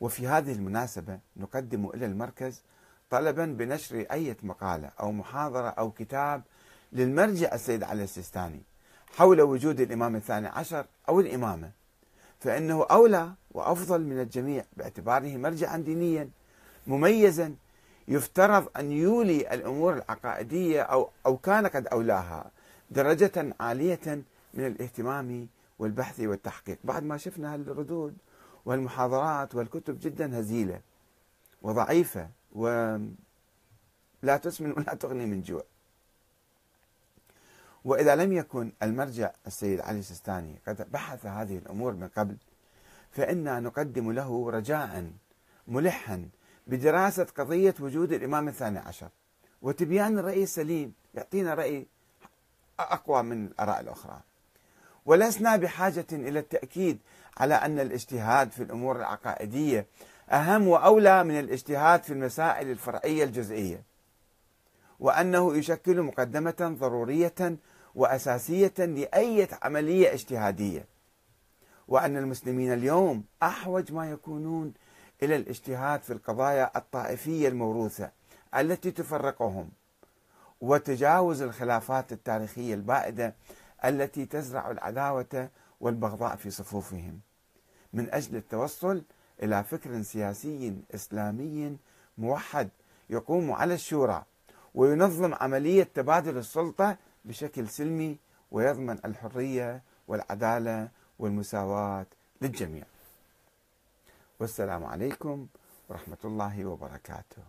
وفي هذه المناسبة نقدم إلى المركز طلبا بنشر أي مقالة أو محاضرة أو كتاب للمرجع السيد علي السيستاني حول وجود الإمام الثاني عشر أو الإمامة فإنه أولى وأفضل من الجميع باعتباره مرجعا دينيا مميزا يفترض أن يولي الأمور العقائدية أو, أو كان قد أولاها درجة عالية من الاهتمام والبحث والتحقيق. بعد ما شفنا هالردود والمحاضرات والكتب جدا هزيلة وضعيفة ولا تسمن ولا تغني من جوع. وإذا لم يكن المرجع السيد علي السيستاني قد بحث هذه الأمور من قبل فإنا نقدم له رجاء ملحا بدراسة قضية وجود الإمام الثاني عشر وتبيان الرأي السليم يعطينا رأي أقوى من الآراء الأخرى. ولسنا بحاجة إلى التأكيد على أن الاجتهاد في الأمور العقائدية أهم وأولى من الاجتهاد في المسائل الفرعية الجزئية وأنه يشكل مقدمة ضرورية وأساسية لأي عملية اجتهادية وأن المسلمين اليوم أحوج ما يكونون إلى الاجتهاد في القضايا الطائفية الموروثة التي تفرقهم وتجاوز الخلافات التاريخية البائدة التي تزرع العداوة والبغضاء في صفوفهم. من أجل التوصل إلى فكر سياسي إسلامي موحد يقوم على الشورى وينظم عملية تبادل السلطة بشكل سلمي ويضمن الحرية والعدالة والمساواة للجميع. والسلام عليكم ورحمة الله وبركاته.